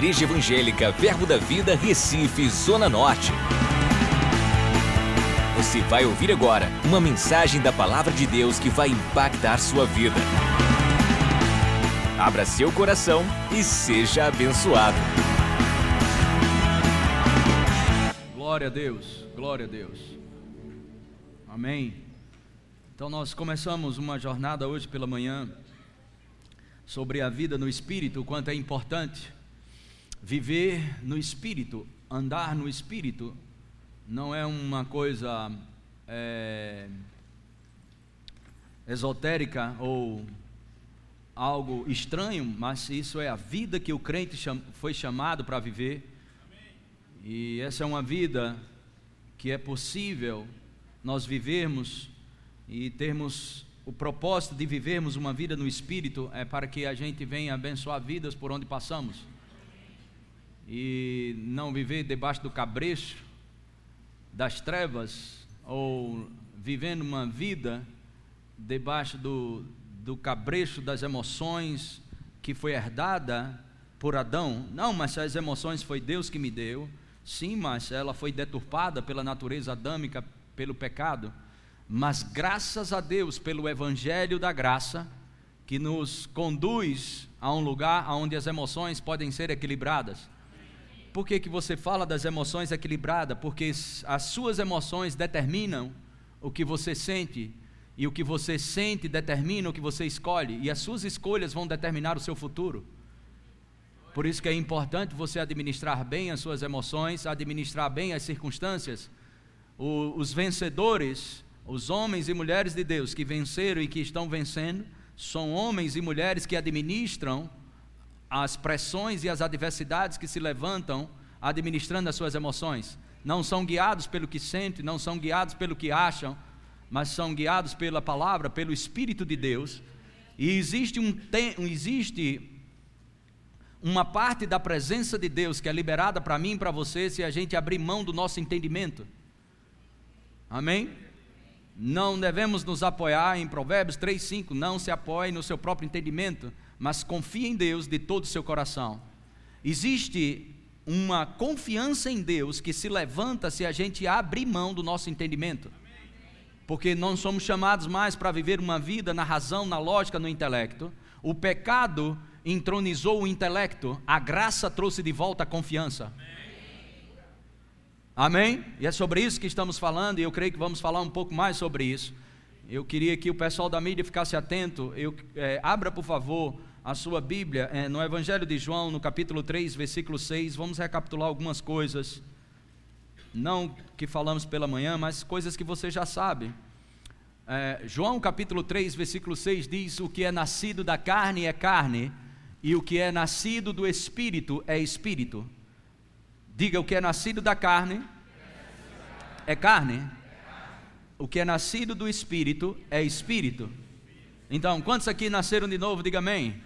Igreja Evangélica Verbo da Vida, Recife, Zona Norte. Você vai ouvir agora uma mensagem da Palavra de Deus que vai impactar sua vida. Abra seu coração e seja abençoado. Glória a Deus, glória a Deus. Amém. Então nós começamos uma jornada hoje pela manhã sobre a vida no espírito, o quanto é importante viver no espírito, andar no espírito, não é uma coisa é, esotérica ou algo estranho, mas isso é a vida que o crente cham, foi chamado para viver. E essa é uma vida que é possível nós vivermos e termos o propósito de vivermos uma vida no Espírito é para que a gente venha abençoar vidas por onde passamos e não viver debaixo do cabrecho das trevas ou vivendo uma vida debaixo do, do cabrecho das emoções que foi herdada por Adão. Não, mas as emoções foi Deus que me deu. Sim, mas ela foi deturpada pela natureza adâmica, pelo pecado. Mas graças a Deus pelo evangelho da graça que nos conduz a um lugar onde as emoções podem ser equilibradas. Por que, que você fala das emoções equilibradas? Porque as suas emoções determinam o que você sente, e o que você sente determina o que você escolhe, e as suas escolhas vão determinar o seu futuro. Por isso que é importante você administrar bem as suas emoções, administrar bem as circunstâncias. O, os vencedores os homens e mulheres de Deus que venceram e que estão vencendo são homens e mulheres que administram as pressões e as adversidades que se levantam administrando as suas emoções. Não são guiados pelo que sentem, não são guiados pelo que acham, mas são guiados pela palavra, pelo Espírito de Deus. E existe, um, existe uma parte da presença de Deus que é liberada para mim e para você se a gente abrir mão do nosso entendimento. Amém? Não devemos nos apoiar em Provérbios 3, 5. Não se apoie no seu próprio entendimento, mas confie em Deus de todo o seu coração. Existe uma confiança em Deus que se levanta se a gente abrir mão do nosso entendimento. Porque não somos chamados mais para viver uma vida na razão, na lógica, no intelecto. O pecado entronizou o intelecto, a graça trouxe de volta a confiança. Amém. E é sobre isso que estamos falando, e eu creio que vamos falar um pouco mais sobre isso. Eu queria que o pessoal da mídia ficasse atento. Eu, é, abra, por favor, a sua Bíblia é, no Evangelho de João, no capítulo 3, versículo 6. Vamos recapitular algumas coisas. Não que falamos pela manhã, mas coisas que você já sabe. É, João capítulo 3, versículo 6 diz: O que é nascido da carne é carne, e o que é nascido do espírito é espírito. Diga: o que é nascido da carne é carne. O que é nascido do espírito é espírito. Então, quantos aqui nasceram de novo? Diga amém.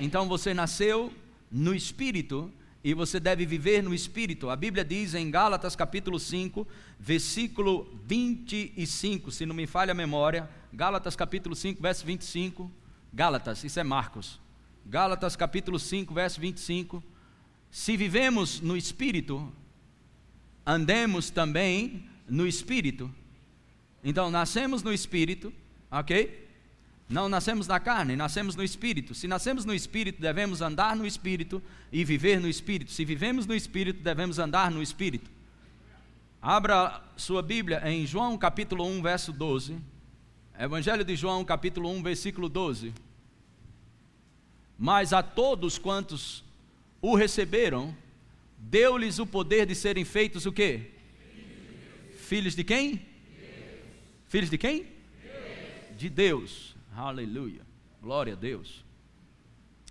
Então você nasceu no espírito e você deve viver no espírito. A Bíblia diz em Gálatas capítulo 5, versículo 25, se não me falha a memória, Gálatas capítulo 5, verso 25. Gálatas, isso é Marcos. Gálatas capítulo 5, verso 25 se vivemos no Espírito, andemos também no Espírito. Então, nascemos no Espírito, ok? Não nascemos na carne, nascemos no Espírito. Se nascemos no Espírito, devemos andar no Espírito e viver no Espírito. Se vivemos no Espírito, devemos andar no Espírito. Abra sua Bíblia em João capítulo 1, verso 12. Evangelho de João, capítulo 1, versículo 12. Mas a todos quantos o receberam, deu-lhes o poder de serem feitos o quê? Filhos de quem? Filhos de quem? De Deus. Aleluia. Glória a Deus.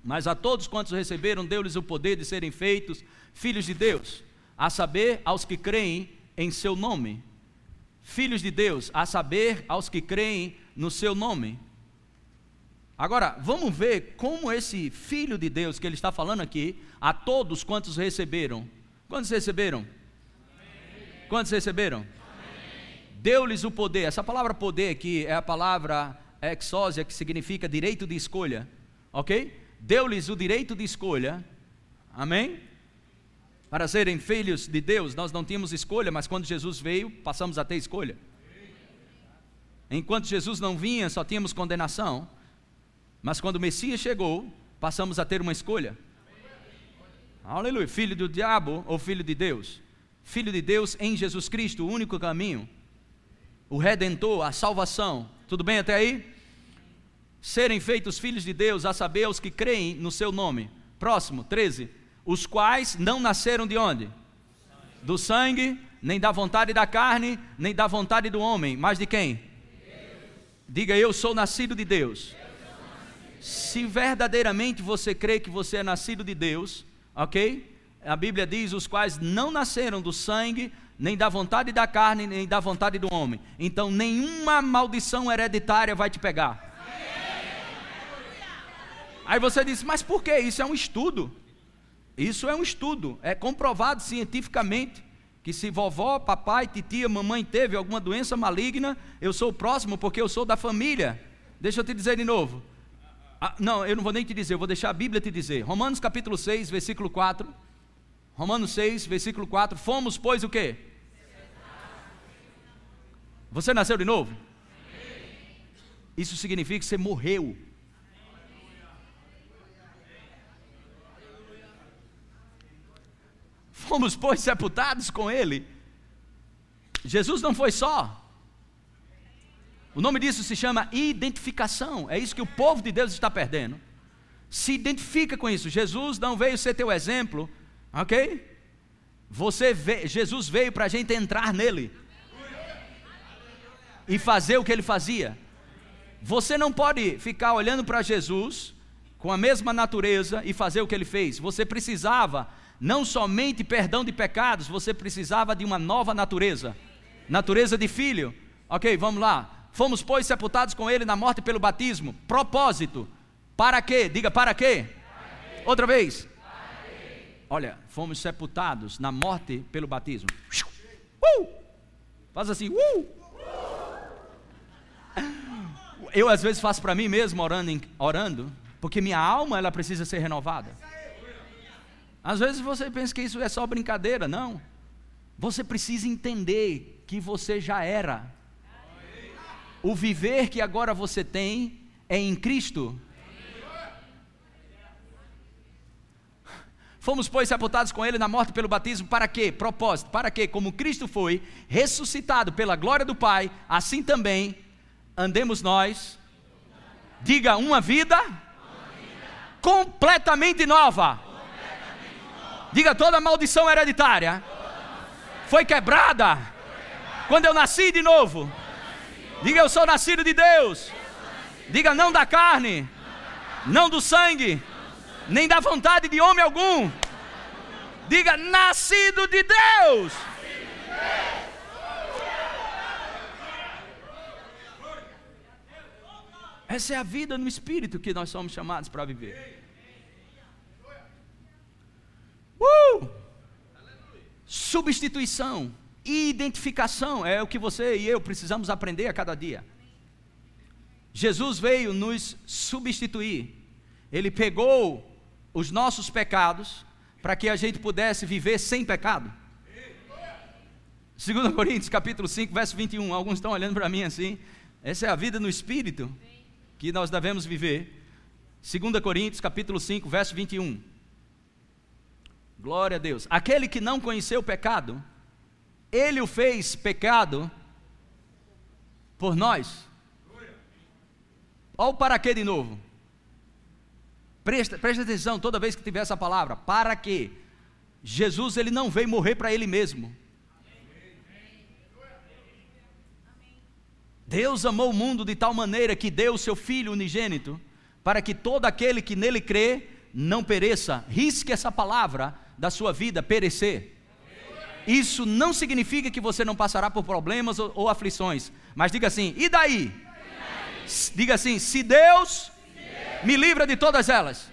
Mas a todos quantos receberam, deu-lhes o poder de serem feitos filhos de Deus, a saber, aos que creem em seu nome. Filhos de Deus, a saber, aos que creem no seu nome. Agora, vamos ver como esse filho de Deus que ele está falando aqui, a todos quantos receberam. Quantos receberam? Amém. Quantos receberam? Deu-lhes o poder. Essa palavra poder aqui é a palavra exósia, que significa direito de escolha. Ok? Deu-lhes o direito de escolha. Amém? Para serem filhos de Deus, nós não tínhamos escolha, mas quando Jesus veio, passamos a ter escolha. Enquanto Jesus não vinha, só tínhamos condenação, mas quando o Messias chegou, passamos a ter uma escolha. Aleluia. Filho do diabo ou filho de Deus? Filho de Deus em Jesus Cristo, o único caminho. O redentor, a salvação. Tudo bem até aí? Serem feitos filhos de Deus, a saber, os que creem no seu nome. Próximo, 13. Os quais não nasceram de onde? Do sangue, nem da vontade da carne, nem da vontade do homem, mas de quem? Diga eu sou nascido de Deus. Se verdadeiramente você crê que você é nascido de Deus, ok? A Bíblia diz: os quais não nasceram do sangue, nem da vontade da carne, nem da vontade do homem. Então, nenhuma maldição hereditária vai te pegar. Aí você diz: mas por que? Isso é um estudo. Isso é um estudo, é comprovado cientificamente que se vovó, papai, titia, mamãe teve alguma doença maligna, eu sou o próximo porque eu sou da família. Deixa eu te dizer de novo. Ah, não, eu não vou nem te dizer, eu vou deixar a Bíblia te dizer. Romanos capítulo 6, versículo 4. Romanos 6, versículo 4. Fomos, pois, o quê? Você nasceu de novo? Isso significa que você morreu. Fomos, pois, sepultados com Ele. Jesus não foi só. O nome disso se chama identificação. É isso que o povo de Deus está perdendo. Se identifica com isso. Jesus não veio ser teu exemplo, ok? Você vê, Jesus veio para a gente entrar nele e fazer o que ele fazia. Você não pode ficar olhando para Jesus com a mesma natureza e fazer o que ele fez. Você precisava não somente perdão de pecados, você precisava de uma nova natureza natureza de filho. Ok, vamos lá. Fomos, pois, sepultados com ele na morte pelo batismo. Propósito. Para quê? Diga, para quê? Para? Outra vez. Olha, fomos sepultados na morte pelo batismo. Uh! Faz assim, uh! Eu às vezes faço para mim mesmo orando, orando, porque minha alma ela precisa ser renovada. Às vezes você pensa que isso é só brincadeira, não. Você precisa entender que você já era o viver que agora você tem é em Cristo. Fomos, pois, sepultados com Ele na morte pelo batismo, para quê? Propósito, para quê? Como Cristo foi ressuscitado pela glória do Pai, assim também andemos nós. Diga, uma vida, uma vida. Completamente, nova. Diga, toda maldição hereditária, foi quebrada quando eu nasci de novo Diga eu sou nascido de Deus. Diga não da carne, não do sangue, nem da vontade de homem algum. Diga nascido de Deus. Essa é a vida no espírito que nós somos chamados para viver. Uh! Substituição identificação é o que você e eu precisamos aprender a cada dia. Jesus veio nos substituir. Ele pegou os nossos pecados para que a gente pudesse viver sem pecado. 2 Coríntios capítulo 5, verso 21. Alguns estão olhando para mim assim. Essa é a vida no espírito que nós devemos viver. 2 Coríntios capítulo 5, verso 21. Glória a Deus. Aquele que não conheceu o pecado, ele o fez pecado por nós. Olha o para quê de novo. Presta, presta atenção toda vez que tiver essa palavra. Para quê? Jesus ele não veio morrer para ele mesmo. Deus amou o mundo de tal maneira que deu o seu Filho unigênito, para que todo aquele que nele crê não pereça. Risque essa palavra da sua vida, perecer. Isso não significa que você não passará por problemas ou, ou aflições, mas diga assim: e daí? Diga assim: se Deus, me livra de todas elas.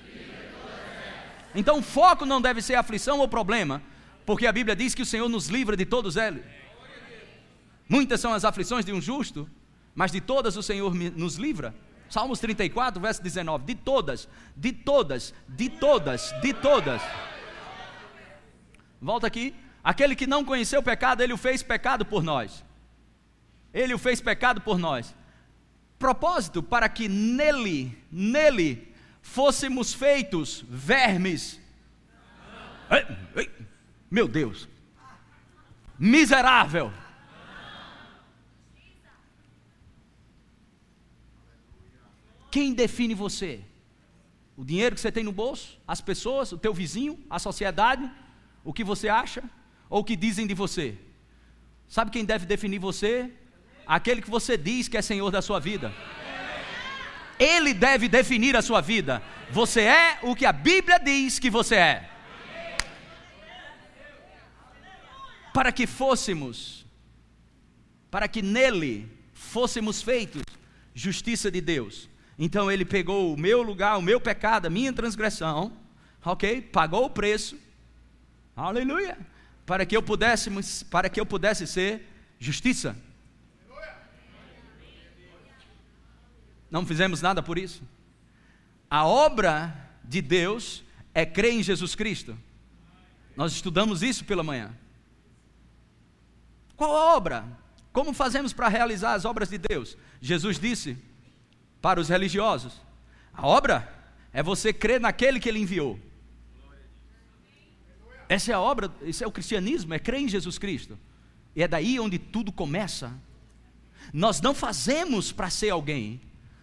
Então o foco não deve ser aflição ou problema, porque a Bíblia diz que o Senhor nos livra de todos eles. Muitas são as aflições de um justo, mas de todas o Senhor nos livra. Salmos 34, verso 19: de todas, de todas, de todas, de todas. Volta aqui. Aquele que não conheceu o pecado, ele o fez pecado por nós. Ele o fez pecado por nós. Propósito para que nele, nele, fôssemos feitos vermes. Ei, ei, meu Deus. Miserável. Quem define você? O dinheiro que você tem no bolso? As pessoas? O teu vizinho? A sociedade? O que você acha? Ou o que dizem de você? Sabe quem deve definir você? Aquele que você diz que é Senhor da sua vida. Ele deve definir a sua vida. Você é o que a Bíblia diz que você é. Para que fôssemos, para que nele fôssemos feitos justiça de Deus. Então ele pegou o meu lugar, o meu pecado, a minha transgressão, ok? Pagou o preço, aleluia, para que eu pudesse, para que eu pudesse ser justiça. Não fizemos nada por isso. A obra de Deus é crer em Jesus Cristo. Nós estudamos isso pela manhã. Qual a obra? Como fazemos para realizar as obras de Deus? Jesus disse: para os religiosos. A obra é você crer naquele que ele enviou. Essa é a obra, esse é o cristianismo, é crer em Jesus Cristo. E é daí onde tudo começa. Nós não fazemos para ser alguém,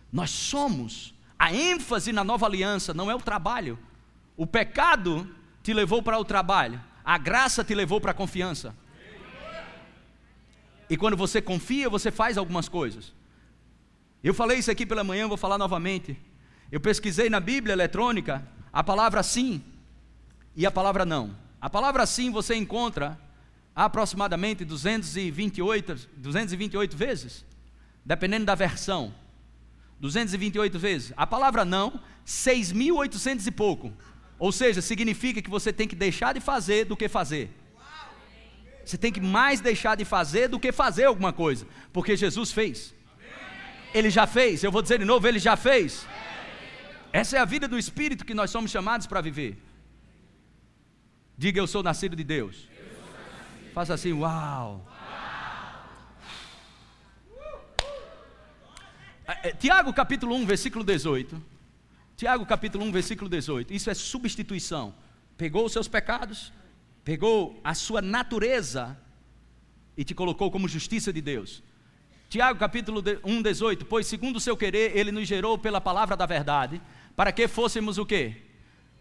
nós somos. A ênfase na nova aliança não é o trabalho. O pecado te levou para o trabalho, a graça te levou para a confiança. E quando você confia, você faz algumas coisas. Eu falei isso aqui pela manhã, vou falar novamente. Eu pesquisei na Bíblia eletrônica a palavra sim e a palavra não. A palavra sim você encontra aproximadamente 228, 228 vezes, dependendo da versão. 228 vezes. A palavra não, 6.800 e pouco. Ou seja, significa que você tem que deixar de fazer do que fazer. Você tem que mais deixar de fazer do que fazer alguma coisa, porque Jesus fez. Ele já fez, eu vou dizer de novo, ele já fez. Essa é a vida do Espírito que nós somos chamados para viver. Diga, eu sou nascido de Deus. Faça assim, uau. É, é, Tiago capítulo 1, versículo 18. Tiago capítulo 1, versículo 18. Isso é substituição. Pegou os seus pecados, pegou a sua natureza e te colocou como justiça de Deus. Tiago capítulo 1, 18, pois segundo o seu querer, ele nos gerou pela palavra da verdade, para que fôssemos o quê?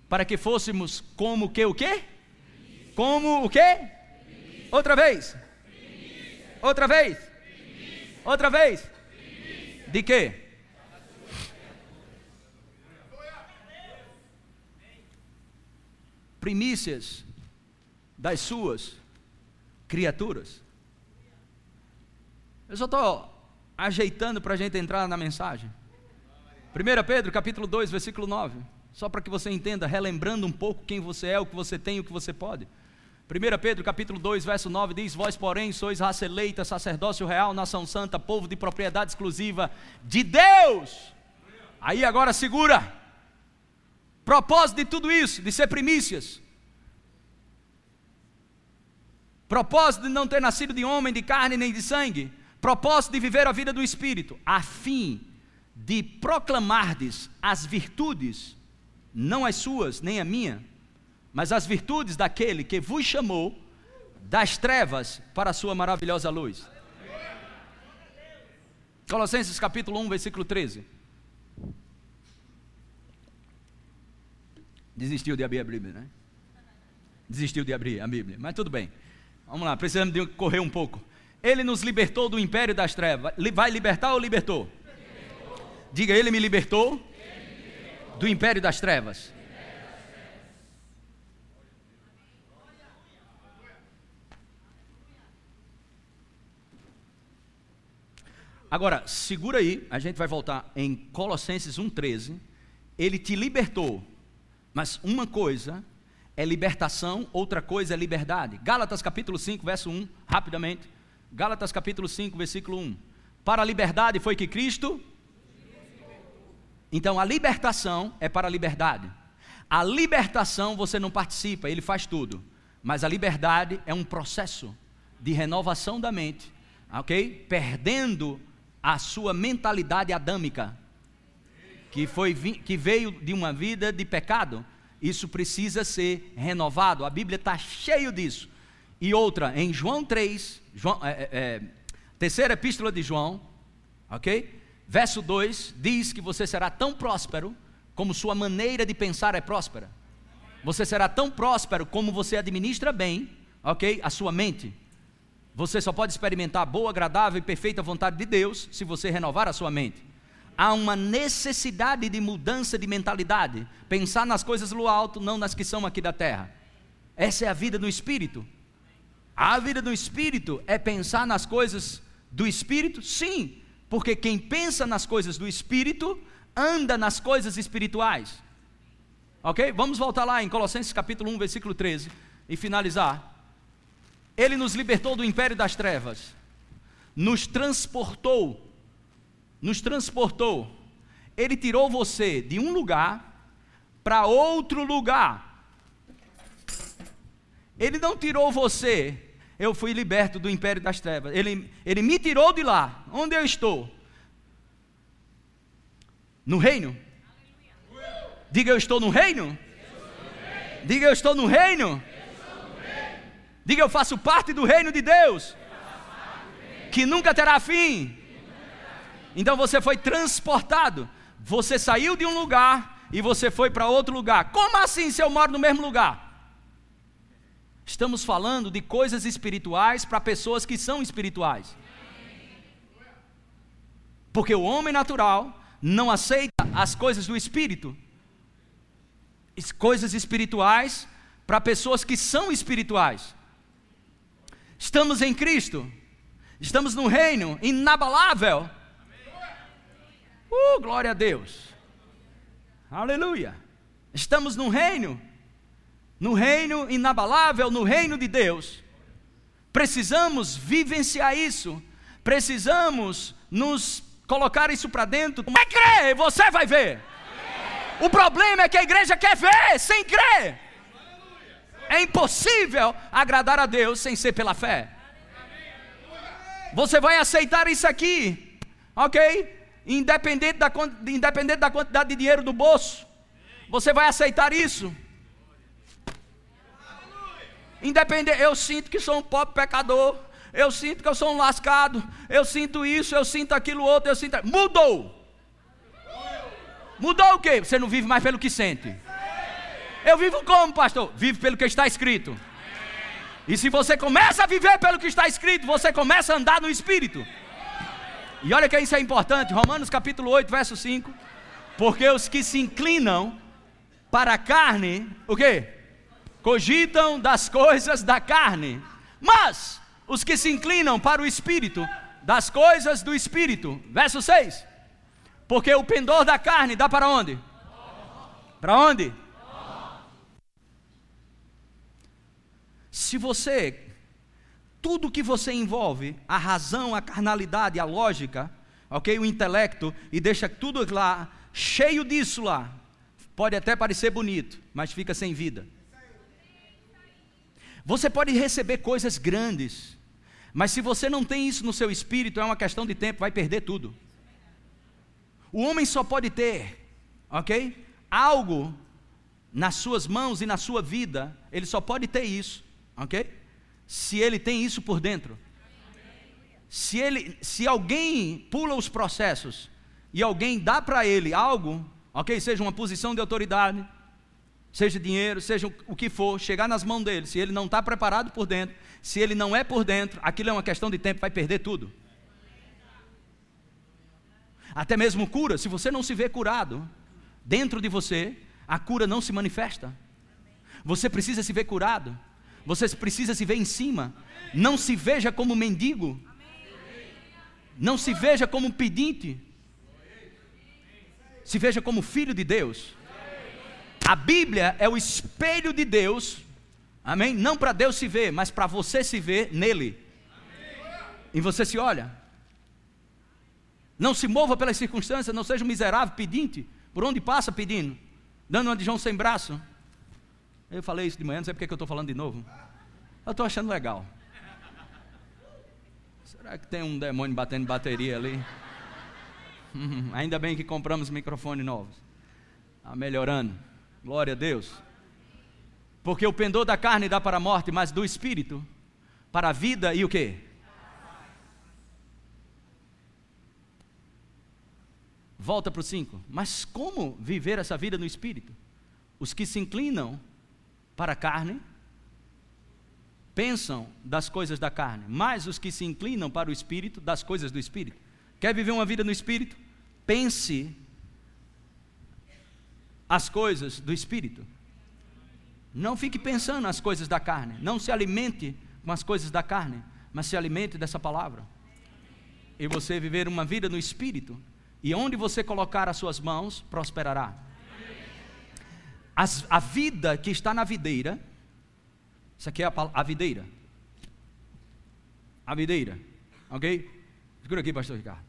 Para que fôssemos como que o quê? Como o quê? Outra vez. Outra vez. Outra vez. De quê? Primícias das suas criaturas. Eu só estou ajeitando para a gente entrar na mensagem. 1 Pedro capítulo 2, versículo 9. Só para que você entenda, relembrando um pouco quem você é, o que você tem, o que você pode. 1 Pedro capítulo 2, verso 9 diz: Vós, porém, sois raça eleita, sacerdócio real, nação santa, povo de propriedade exclusiva de Deus. Aí agora segura. Propósito de tudo isso, de ser primícias. Propósito de não ter nascido de homem, de carne nem de sangue propósito de viver a vida do Espírito, a fim de proclamardes as virtudes, não as suas, nem a minha, mas as virtudes daquele que vos chamou das trevas para a sua maravilhosa luz. Colossenses capítulo 1, versículo 13. Desistiu de abrir a Bíblia, né? Desistiu de abrir a Bíblia, mas tudo bem. Vamos lá, precisamos de correr um pouco. Ele nos libertou do império das trevas. Vai libertar ou libertou? libertou. Diga, ele me libertou, ele me libertou. do império das trevas. Agora, segura aí, a gente vai voltar em Colossenses 1,13. Ele te libertou, mas uma coisa é libertação, outra coisa é liberdade. Gálatas capítulo 5, verso 1, rapidamente. Gálatas capítulo 5, versículo 1. Para a liberdade foi que Cristo. Então a libertação é para a liberdade. A libertação você não participa, ele faz tudo. mas a liberdade é um processo de renovação da mente, ok? Perdendo a sua mentalidade adâmica, que, foi, que veio de uma vida de pecado. Isso precisa ser renovado. A Bíblia está cheio disso. E outra, em João 3, João, é, é, é, terceira epístola de João, ok? Verso 2 diz que você será tão próspero como sua maneira de pensar é próspera. Você será tão próspero como você administra bem, ok? A sua mente. Você só pode experimentar a boa, agradável e perfeita vontade de Deus se você renovar a sua mente. Há uma necessidade de mudança de mentalidade. Pensar nas coisas do alto, não nas que são aqui da terra. Essa é a vida no espírito. A vida no espírito é pensar nas coisas do espírito? Sim, porque quem pensa nas coisas do espírito anda nas coisas espirituais. Ok? Vamos voltar lá em Colossenses capítulo 1, versículo 13 e finalizar. Ele nos libertou do império das trevas, nos transportou, nos transportou. Ele tirou você de um lugar para outro lugar. Ele não tirou você, eu fui liberto do império das trevas. Ele, ele me tirou de lá. Onde eu estou? No reino. Diga eu estou no reino. Diga eu estou no reino. Diga eu faço parte do reino de Deus, que nunca terá fim. Então você foi transportado, você saiu de um lugar e você foi para outro lugar. Como assim se eu moro no mesmo lugar? Estamos falando de coisas espirituais para pessoas que são espirituais. Porque o homem natural não aceita as coisas do espírito. Coisas espirituais para pessoas que são espirituais. Estamos em Cristo. Estamos no reino inabalável. Uh, glória a Deus. Aleluia. Estamos no reino, no reino inabalável, no reino de Deus. Precisamos vivenciar isso. Precisamos nos colocar isso para dentro. É crer, você vai ver. O problema é que a igreja quer ver sem crer. É impossível agradar a Deus sem ser pela fé. Você vai aceitar isso aqui, ok? Independente da, independente da quantidade de dinheiro do bolso, você vai aceitar isso. Independente, eu sinto que sou um pobre pecador, eu sinto que eu sou um lascado, eu sinto isso, eu sinto aquilo outro, eu sinto. Mudou! Mudou o quê? Você não vive mais pelo que sente. Eu vivo como, pastor? Vivo pelo que está escrito. E se você começa a viver pelo que está escrito, você começa a andar no Espírito. E olha que isso é importante, Romanos capítulo 8, verso 5. Porque os que se inclinam para a carne, o que? Cogitam das coisas da carne. Mas os que se inclinam para o Espírito, das coisas do Espírito. Verso 6. Porque o pendor da carne dá para onde? Para onde? Se você, tudo que você envolve, a razão, a carnalidade, a lógica, ok? O intelecto, e deixa tudo lá, cheio disso lá, pode até parecer bonito, mas fica sem vida. Você pode receber coisas grandes, mas se você não tem isso no seu espírito, é uma questão de tempo, vai perder tudo. O homem só pode ter, ok? Algo nas suas mãos e na sua vida, ele só pode ter isso ok? Se ele tem isso por dentro. Se, ele, se alguém pula os processos e alguém dá para ele algo, ok? Seja uma posição de autoridade, seja dinheiro, seja o que for, chegar nas mãos dele, se ele não está preparado por dentro, se ele não é por dentro, aquilo é uma questão de tempo, vai perder tudo. Até mesmo cura, se você não se vê curado dentro de você, a cura não se manifesta. Você precisa se ver curado. Você precisa se ver em cima. Não se veja como mendigo. Não se veja como pedinte. Se veja como filho de Deus. A Bíblia é o espelho de Deus. Amém? Não para Deus se ver, mas para você se ver nele. E você se olha. Não se mova pelas circunstâncias, não seja um miserável pedinte. Por onde passa pedindo? Dando uma de João sem braço. Eu falei isso de manhã, não sei porque que eu estou falando de novo. Eu estou achando legal. Será que tem um demônio batendo bateria ali? Hum, ainda bem que compramos microfones novos. Está melhorando. Glória a Deus. Porque o pendor da carne dá para a morte, mas do espírito para a vida e o quê? Volta para o 5. Mas como viver essa vida no espírito? Os que se inclinam para a carne pensam das coisas da carne, mas os que se inclinam para o espírito, das coisas do espírito. Quer viver uma vida no espírito? Pense as coisas do espírito. Não fique pensando nas coisas da carne. Não se alimente com as coisas da carne, mas se alimente dessa palavra. E você viver uma vida no espírito. E onde você colocar as suas mãos, prosperará. As, a vida que está na videira isso aqui é a, a videira. A videira. Ok? Segura aqui, pastor Ricardo.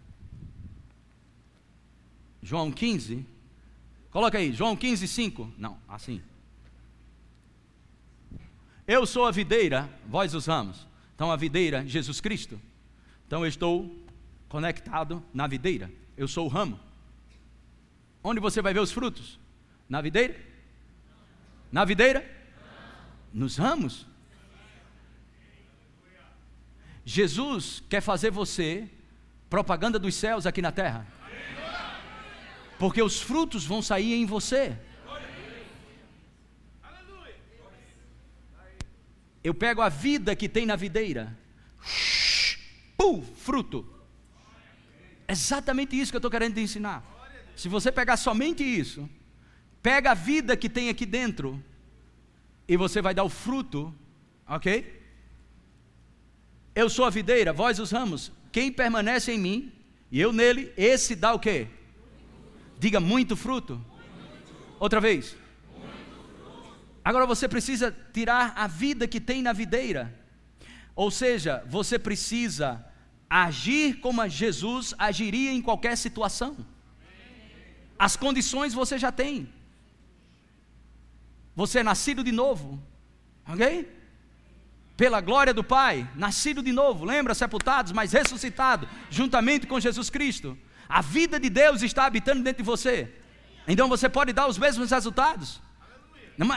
João 15. Coloca aí, João 15, 5. Não, assim. Eu sou a videira, vós os ramos. Então a videira, Jesus Cristo. Então eu estou conectado na videira. Eu sou o ramo. Onde você vai ver os frutos? Na videira? Na videira? nos ramos. Jesus quer fazer você propaganda dos céus aqui na terra. Porque os frutos vão sair em você. Eu pego a vida que tem na videira. Pum, fruto. Exatamente isso que eu estou querendo te ensinar. Se você pegar somente isso, pega a vida que tem aqui dentro e você vai dar o fruto, ok? Eu sou a videira, vós os ramos. Quem permanece em mim e eu nele, esse dá o quê? Diga muito fruto. Outra vez. Agora você precisa tirar a vida que tem na videira. Ou seja, você precisa agir como Jesus agiria em qualquer situação. As condições você já tem. Você é nascido de novo. Ok? Pela glória do Pai, nascido de novo, lembra? Sepultados, mas ressuscitado, juntamente com Jesus Cristo. A vida de Deus está habitando dentro de você. Então você pode dar os mesmos resultados.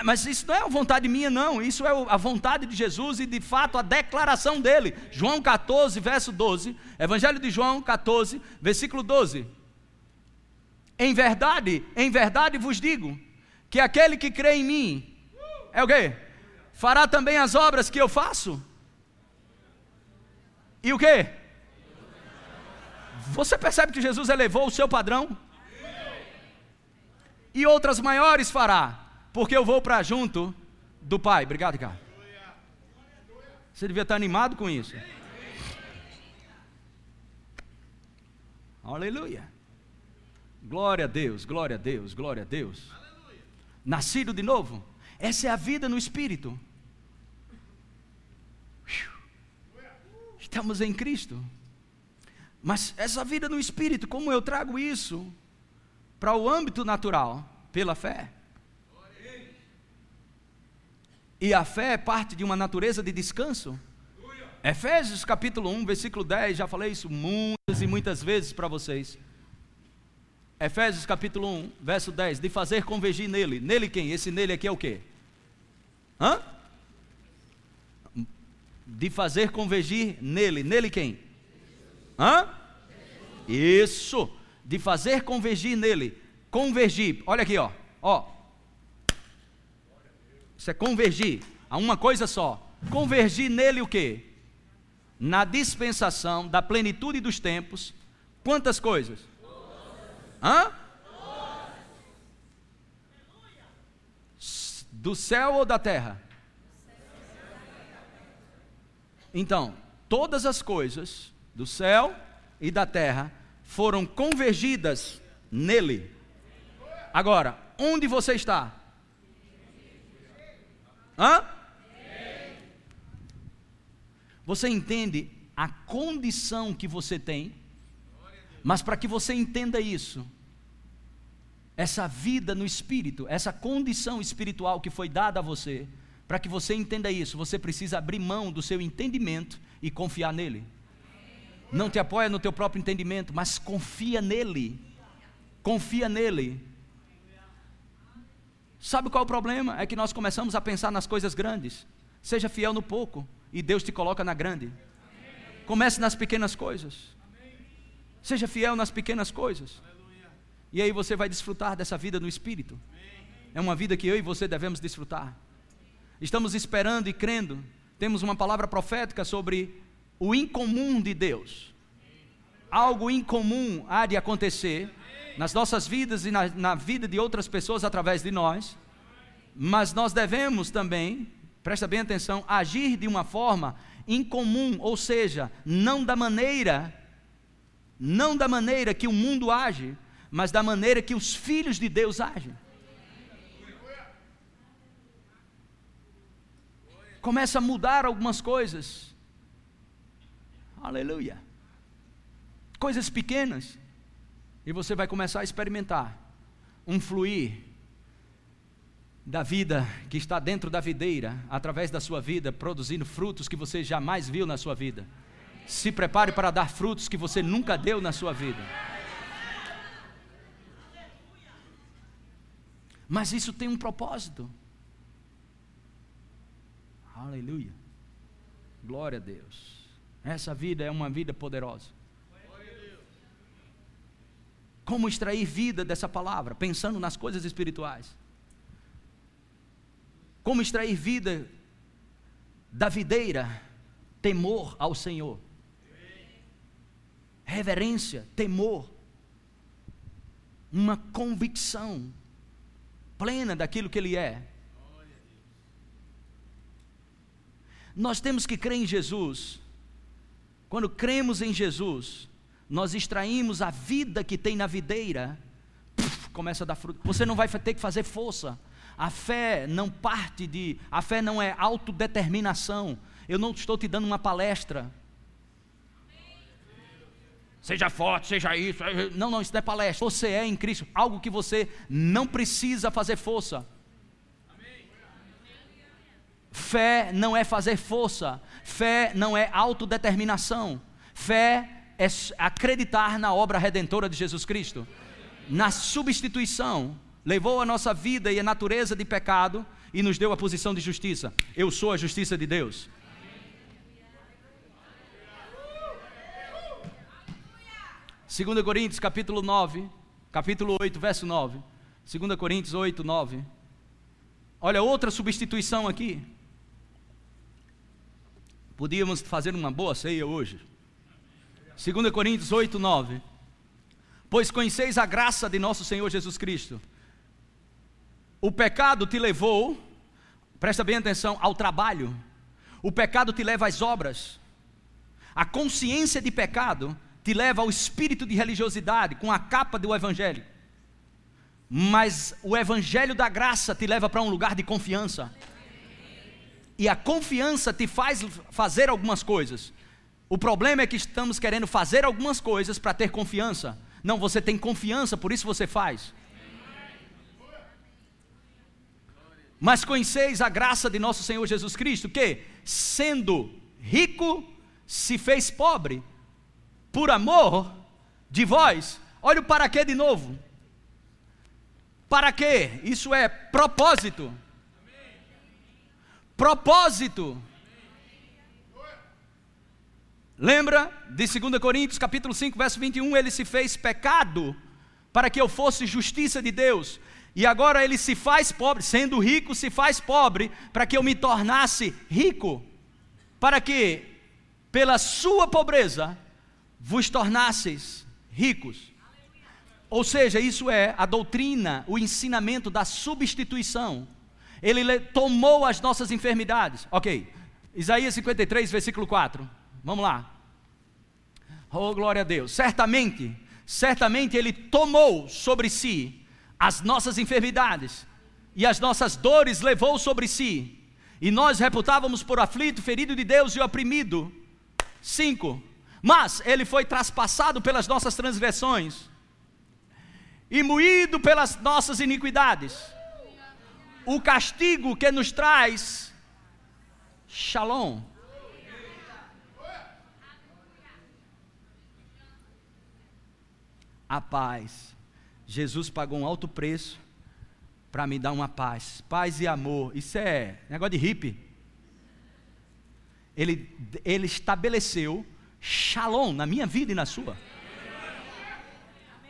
Mas isso não é a vontade minha, não. Isso é a vontade de Jesus e, de fato, a declaração dele. João 14, verso 12. Evangelho de João 14, versículo 12. Em verdade, em verdade vos digo que aquele que crê em mim é o quê? Fará também as obras que eu faço. E o quê? Você percebe que Jesus elevou o seu padrão? E outras maiores fará, porque eu vou para junto do Pai. Obrigado, Ricardo. Você devia estar animado com isso. Aleluia. Glória a Deus, glória a Deus, glória a Deus nascido de novo. Essa é a vida no Espírito. Estamos em Cristo. Mas essa vida no Espírito, como eu trago isso para o âmbito natural? Pela fé. E a fé é parte de uma natureza de descanso. Efésios capítulo 1, versículo 10, já falei isso muitas e muitas vezes para vocês. Efésios capítulo 1, verso 10, de fazer convergir nele. Nele quem? Esse nele aqui é o quê? Hã? De fazer convergir nele. Nele quem? Hã? Isso. De fazer convergir nele. Convergir. Olha aqui, ó. Ó. Isso é convergir a uma coisa só. Convergir nele o quê? Na dispensação da plenitude dos tempos. Quantas coisas? Hã? Do céu ou da terra? Então, todas as coisas do céu e da terra foram convergidas nele. Agora, onde você está? Hã? Você entende a condição que você tem mas para que você entenda isso, essa vida no espírito, essa condição espiritual que foi dada a você, Para que você entenda isso, você precisa abrir mão do seu entendimento e confiar nele. Não te apoia no teu próprio entendimento, mas confia nele. Confia nele. Sabe qual é o problema? É que nós começamos a pensar nas coisas grandes. Seja fiel no pouco e Deus te coloca na grande. Comece nas pequenas coisas. Seja fiel nas pequenas coisas. E aí você vai desfrutar dessa vida no espírito. É uma vida que eu e você devemos desfrutar. Estamos esperando e crendo. Temos uma palavra profética sobre o incomum de Deus. Algo incomum há de acontecer nas nossas vidas e na, na vida de outras pessoas através de nós, mas nós devemos também, presta bem atenção, agir de uma forma incomum, ou seja, não da maneira, não da maneira que o mundo age, mas da maneira que os filhos de Deus agem. Começa a mudar algumas coisas. Aleluia. Coisas pequenas. E você vai começar a experimentar um fluir da vida que está dentro da videira, através da sua vida, produzindo frutos que você jamais viu na sua vida. Se prepare para dar frutos que você nunca deu na sua vida. Mas isso tem um propósito. Aleluia. Glória a Deus. Essa vida é uma vida poderosa. Como extrair vida dessa palavra? Pensando nas coisas espirituais. Como extrair vida da videira? Temor ao Senhor. Reverência, temor. Uma convicção plena daquilo que Ele é. Nós temos que crer em Jesus. Quando cremos em Jesus, nós extraímos a vida que tem na videira, começa a dar fruto. Você não vai ter que fazer força. A fé não parte de. A fé não é autodeterminação. Eu não estou te dando uma palestra. Seja forte, seja isso. Não, não, isso não é palestra. Você é em Cristo. Algo que você não precisa fazer força. Fé não é fazer força. Fé não é autodeterminação. Fé é acreditar na obra redentora de Jesus Cristo, na substituição, levou a nossa vida e a natureza de pecado e nos deu a posição de justiça. Eu sou a justiça de Deus. Segunda Coríntios capítulo 9, capítulo 8, verso 9. 2 Coríntios 8, 9. Olha outra substituição aqui. Podíamos fazer uma boa ceia hoje. 2 Coríntios 8, 9. Pois conheceis a graça de nosso Senhor Jesus Cristo. O pecado te levou, presta bem atenção, ao trabalho. O pecado te leva às obras. A consciência de pecado te leva ao espírito de religiosidade, com a capa do Evangelho. Mas o Evangelho da graça te leva para um lugar de confiança. E a confiança te faz fazer algumas coisas. O problema é que estamos querendo fazer algumas coisas para ter confiança. Não, você tem confiança, por isso você faz. Mas conheceis a graça de nosso Senhor Jesus Cristo, que, sendo rico, se fez pobre, por amor de vós. Olha o para quê de novo. Para quê? Isso é propósito. Propósito. Lembra de 2 Coríntios capítulo 5, verso 21, ele se fez pecado para que eu fosse justiça de Deus. E agora ele se faz pobre, sendo rico, se faz pobre para que eu me tornasse rico. Para que pela sua pobreza vos tornasseis ricos. Ou seja, isso é a doutrina, o ensinamento da substituição. Ele tomou as nossas enfermidades. OK. Isaías 53, versículo 4. Vamos lá. Oh, glória a Deus. Certamente, certamente Ele tomou sobre si as nossas enfermidades e as nossas dores levou sobre si. E nós reputávamos por aflito, ferido de Deus e oprimido. Cinco. Mas Ele foi traspassado pelas nossas transgressões e moído pelas nossas iniquidades. O castigo que nos traz Shalom. A paz. Jesus pagou um alto preço para me dar uma paz. Paz e amor. Isso é negócio de hippie. Ele, ele estabeleceu shalom na minha vida e na sua.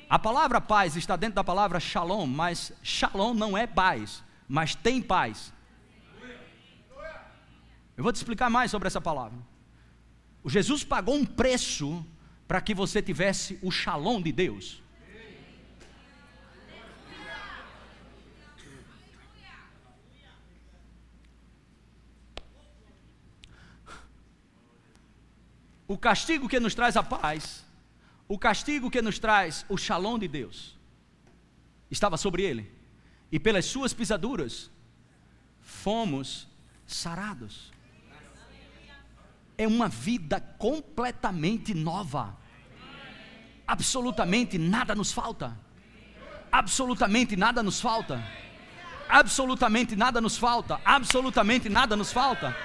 A palavra paz está dentro da palavra shalom, mas shalom não é paz, mas tem paz. Eu vou te explicar mais sobre essa palavra. O Jesus pagou um preço para que você tivesse o shalom de Deus. O castigo que nos traz a paz o castigo que nos traz o shalom de Deus estava sobre ele, e pelas suas pisaduras fomos sarados. É uma vida completamente nova. Absolutamente nada nos falta. Absolutamente nada nos falta. Absolutamente nada nos falta. Absolutamente nada nos falta.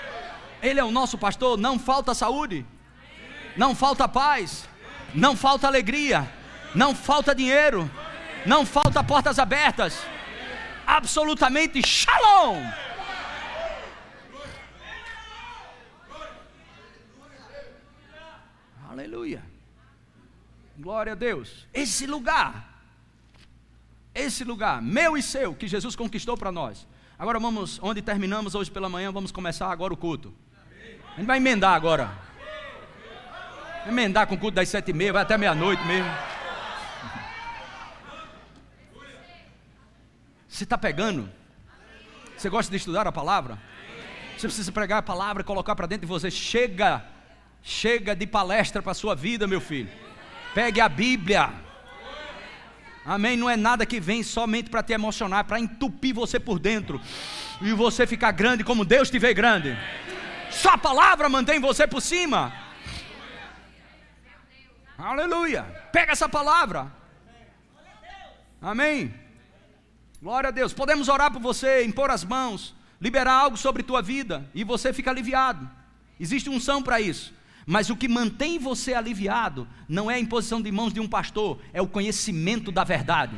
Ele é o nosso pastor, não falta saúde. Não falta paz não falta alegria, não falta dinheiro, não falta portas abertas, absolutamente shalom. Aleluia. Glória a Deus. Esse lugar, esse lugar, meu e seu, que Jesus conquistou para nós. Agora vamos, onde terminamos hoje pela manhã, vamos começar agora o culto. A gente vai emendar agora. Emendar com o culto das sete e meia, vai até meia-noite mesmo. Você está pegando? Você gosta de estudar a palavra? Você precisa pregar a palavra e colocar para dentro de você. Chega, chega de palestra para a sua vida, meu filho. Pegue a Bíblia. Amém? Não é nada que vem somente para te emocionar, para entupir você por dentro e você ficar grande como Deus te vê grande. Só a palavra mantém você por cima. Aleluia. Pega essa palavra. Amém. Glória a Deus. Podemos orar por você, impor as mãos, liberar algo sobre tua vida e você fica aliviado. Existe unção para isso. Mas o que mantém você aliviado não é a imposição de mãos de um pastor, é o conhecimento da verdade.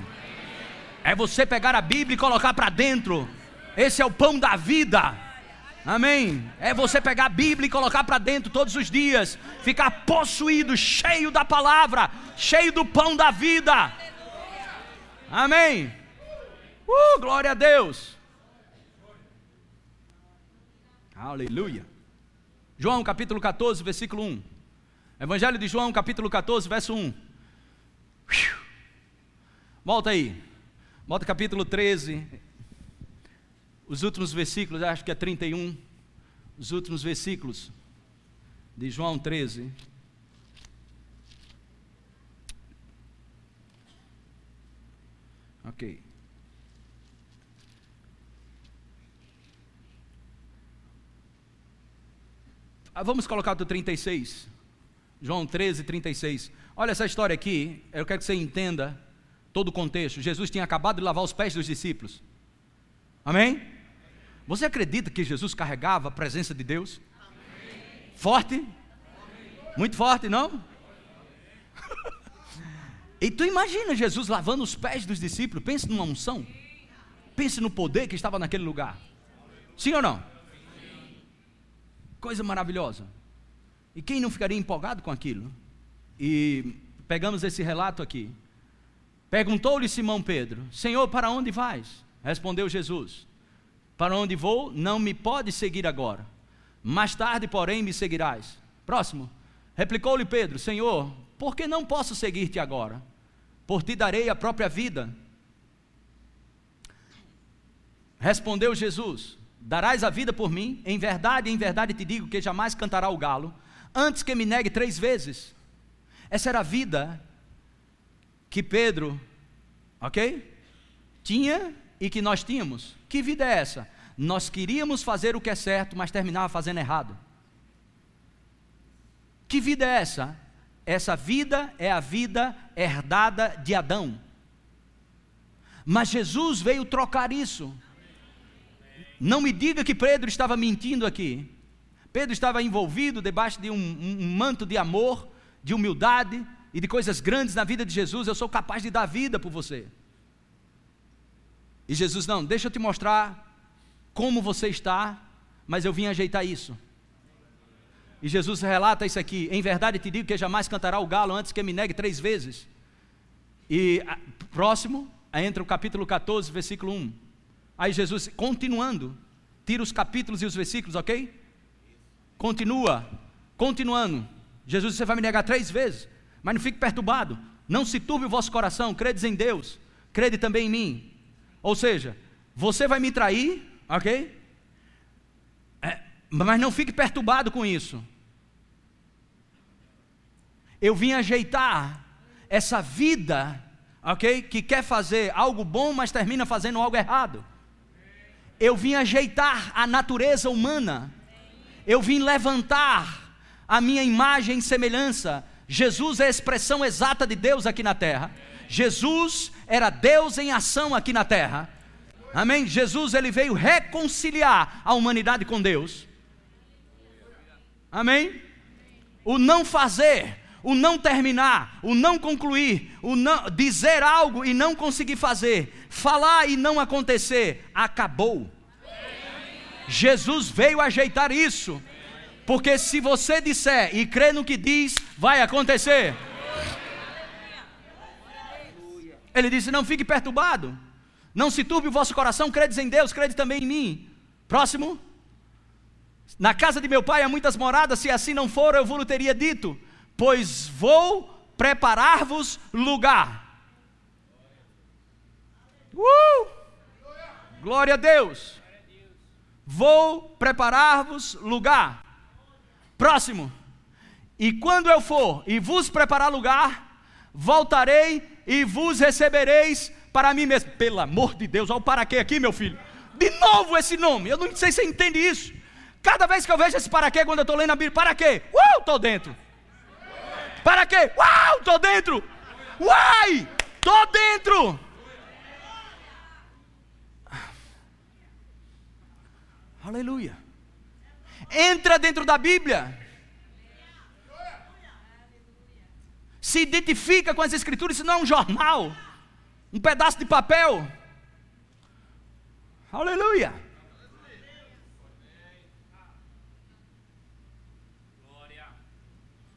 É você pegar a Bíblia e colocar para dentro. Esse é o pão da vida. Amém. É você pegar a Bíblia e colocar para dentro todos os dias, ficar possuído, cheio da palavra, cheio do pão da vida. Amém. Uh, glória a Deus. Aleluia. João capítulo 14, versículo 1. Evangelho de João, capítulo 14, verso 1. Volta aí. Volta capítulo 13, os últimos versículos, acho que é 31, os últimos versículos de João 13. Ok. Ah, vamos colocar do 36. João 13, 36. Olha essa história aqui, eu quero que você entenda todo o contexto. Jesus tinha acabado de lavar os pés dos discípulos. Amém? Você acredita que Jesus carregava a presença de Deus? Amém. Forte? Amém. Muito forte, não? e tu imagina Jesus lavando os pés dos discípulos, pense numa unção. Pense no poder que estava naquele lugar. Sim ou não? Coisa maravilhosa. E quem não ficaria empolgado com aquilo? E pegamos esse relato aqui. Perguntou-lhe Simão Pedro: Senhor, para onde vais? Respondeu Jesus: para onde vou, não me pode seguir agora. Mais tarde, porém, me seguirás. Próximo. Replicou-lhe Pedro: Senhor, por que não posso seguir-te agora? Por ti darei a própria vida. Respondeu Jesus: Darás a vida por mim? Em verdade, em verdade te digo que jamais cantará o galo, antes que me negue três vezes. Essa era a vida que Pedro, ok? Tinha e que nós tínhamos. Que vida é essa? Nós queríamos fazer o que é certo, mas terminava fazendo errado. Que vida é essa? Essa vida é a vida herdada de Adão. Mas Jesus veio trocar isso. Não me diga que Pedro estava mentindo aqui. Pedro estava envolvido debaixo de um, um, manto de amor, de humildade e de coisas grandes na vida de Jesus. Eu sou capaz de dar vida por você. E Jesus, não, deixa eu te mostrar como você está, mas eu vim ajeitar isso. E Jesus relata isso aqui: Em verdade te digo que jamais cantará o galo antes que me negue três vezes. E próximo, entra o capítulo 14, versículo 1. Aí Jesus, continuando, tira os capítulos e os versículos, ok? Continua, continuando. Jesus, você vai me negar três vezes, mas não fique perturbado. Não se turbe o vosso coração, credes em Deus, crede também em mim. Ou seja, você vai me trair, ok? É, mas não fique perturbado com isso. Eu vim ajeitar essa vida, ok? Que quer fazer algo bom, mas termina fazendo algo errado. Eu vim ajeitar a natureza humana. Eu vim levantar a minha imagem e semelhança. Jesus é a expressão exata de Deus aqui na terra. Jesus era Deus em ação aqui na terra. Amém? Jesus ele veio reconciliar a humanidade com Deus. Amém? O não fazer, o não terminar, o não concluir, o não dizer algo e não conseguir fazer, falar e não acontecer, acabou. Jesus veio ajeitar isso. Porque se você disser e crer no que diz, vai acontecer. Ele disse: Não fique perturbado, não se turbe o vosso coração, credes em Deus, crede também em mim. Próximo. Na casa de meu pai há muitas moradas, se assim não for, eu vos teria dito, pois vou preparar-vos lugar. Uh! Glória a Deus. Vou preparar-vos lugar. Próximo. E quando eu for e vos preparar lugar, voltarei e vos recebereis para mim mesmo. Pelo amor de Deus, olha o para quê aqui, meu filho. De novo esse nome, eu não sei se você entende isso. Cada vez que eu vejo esse para quê, quando eu estou lendo a Bíblia, para quê? Uau, estou dentro. Para quê? Uau, estou dentro. Uai, estou dentro. Aleluia. Entra dentro da Bíblia. Se identifica com as Escrituras, isso não é um jornal, um pedaço de papel. Aleluia.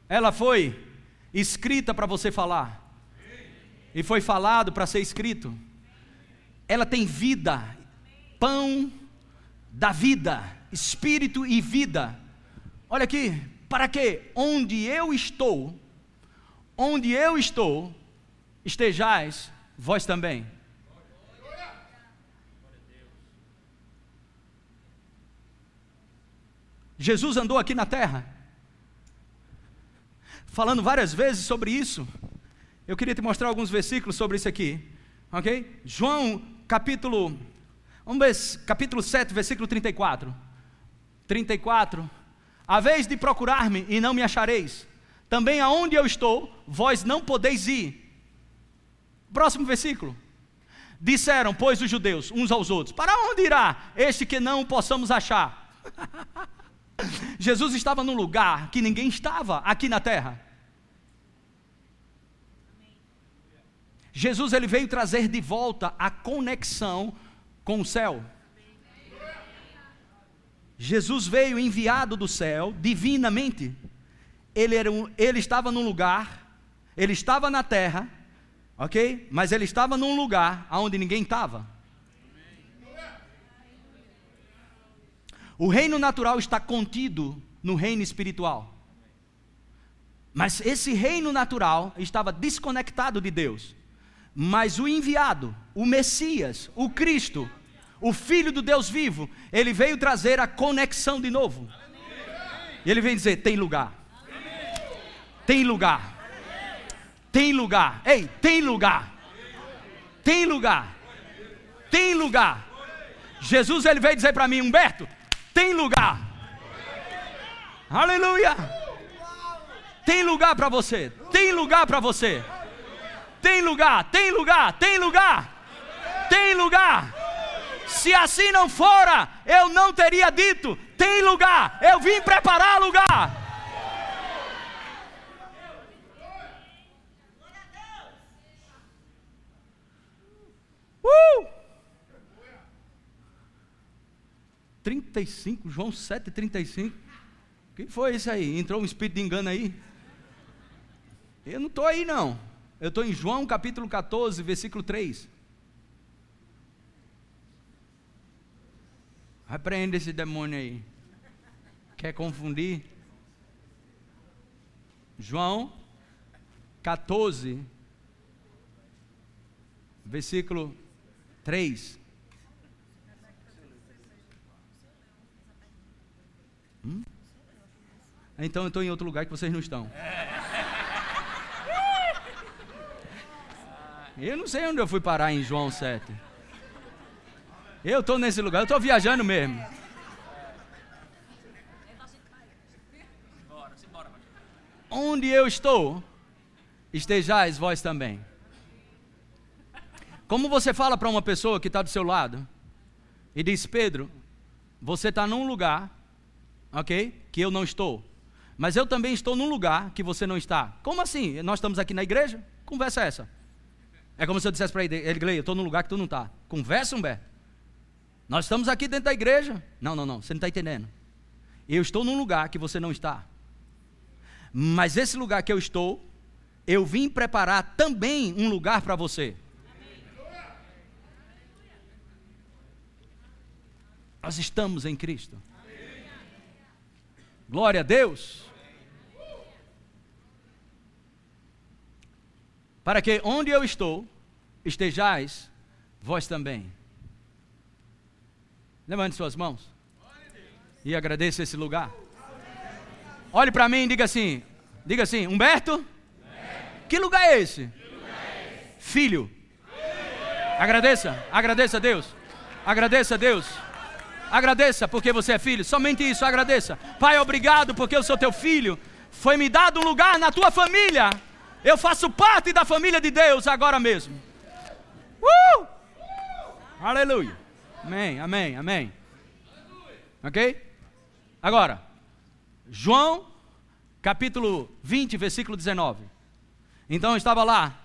Ela foi escrita para você falar, e foi falado para ser escrito. Ela tem vida, pão da vida, espírito e vida. Olha aqui, para que onde eu estou, onde eu estou, estejais vós também. Jesus andou aqui na terra, falando várias vezes sobre isso. Eu queria te mostrar alguns versículos sobre isso aqui, ok? João capítulo, vamos ver, capítulo 7, versículo 34. 34. A vez de procurar-me e não me achareis também aonde eu estou, vós não podeis ir. Próximo versículo. Disseram, pois, os judeus uns aos outros: Para onde irá este que não possamos achar? Jesus estava num lugar que ninguém estava aqui na terra. Jesus ele veio trazer de volta a conexão com o céu. Jesus veio enviado do céu divinamente ele, era um, ele estava num lugar, ele estava na terra, ok? Mas ele estava num lugar onde ninguém estava. O reino natural está contido no reino espiritual. Mas esse reino natural estava desconectado de Deus. Mas o enviado, o Messias, o Cristo, o Filho do Deus vivo, ele veio trazer a conexão de novo. E ele vem dizer: tem lugar. Tem lugar. Tem lugar. Ei, tem lugar. Tem lugar. Tem lugar. Jesus ele veio dizer para mim, Humberto, tem lugar. Aleluia. Tem lugar para você. Tem lugar para você. Tem lugar, tem lugar, tem lugar. Tem lugar. Se assim não fora, eu não teria dito: tem lugar, eu vim preparar lugar. Uh! 35, João 7, 35. O que foi isso aí? Entrou um espírito de engano aí? Eu não estou aí não. Eu estou em João capítulo 14, versículo 3. Repreenda esse demônio aí. Quer confundir? João 14, versículo 3. Hum? Então eu estou em outro lugar que vocês não estão. Eu não sei onde eu fui parar em João 7. Eu estou nesse lugar, eu estou viajando mesmo. Onde eu estou, estejais vós também. Como você fala para uma pessoa que está do seu lado e diz: Pedro, você está num lugar, ok? Que eu não estou. Mas eu também estou num lugar que você não está. Como assim? Nós estamos aqui na igreja? Conversa essa. É como se eu dissesse para ele, ele eu estou num lugar que tu não está. Conversa, Humberto. Nós estamos aqui dentro da igreja. Não, não, não, você não está entendendo. Eu estou num lugar que você não está. Mas esse lugar que eu estou, eu vim preparar também um lugar para você. Nós estamos em Cristo. Glória a Deus. Para que onde eu estou, estejais vós também. Levante suas mãos. E agradeça esse lugar. Olhe para mim e diga assim: diga assim, Humberto, que lugar é esse? Filho. Agradeça, agradeça a Deus. Agradeça a Deus. Agradeça porque você é filho. Somente isso, agradeça. Pai, obrigado porque eu sou teu filho. Foi me dado um lugar na tua família. Eu faço parte da família de Deus agora mesmo. Uh! Aleluia. Amém, amém, amém. Ok? Agora, João, capítulo 20, versículo 19. Então estava lá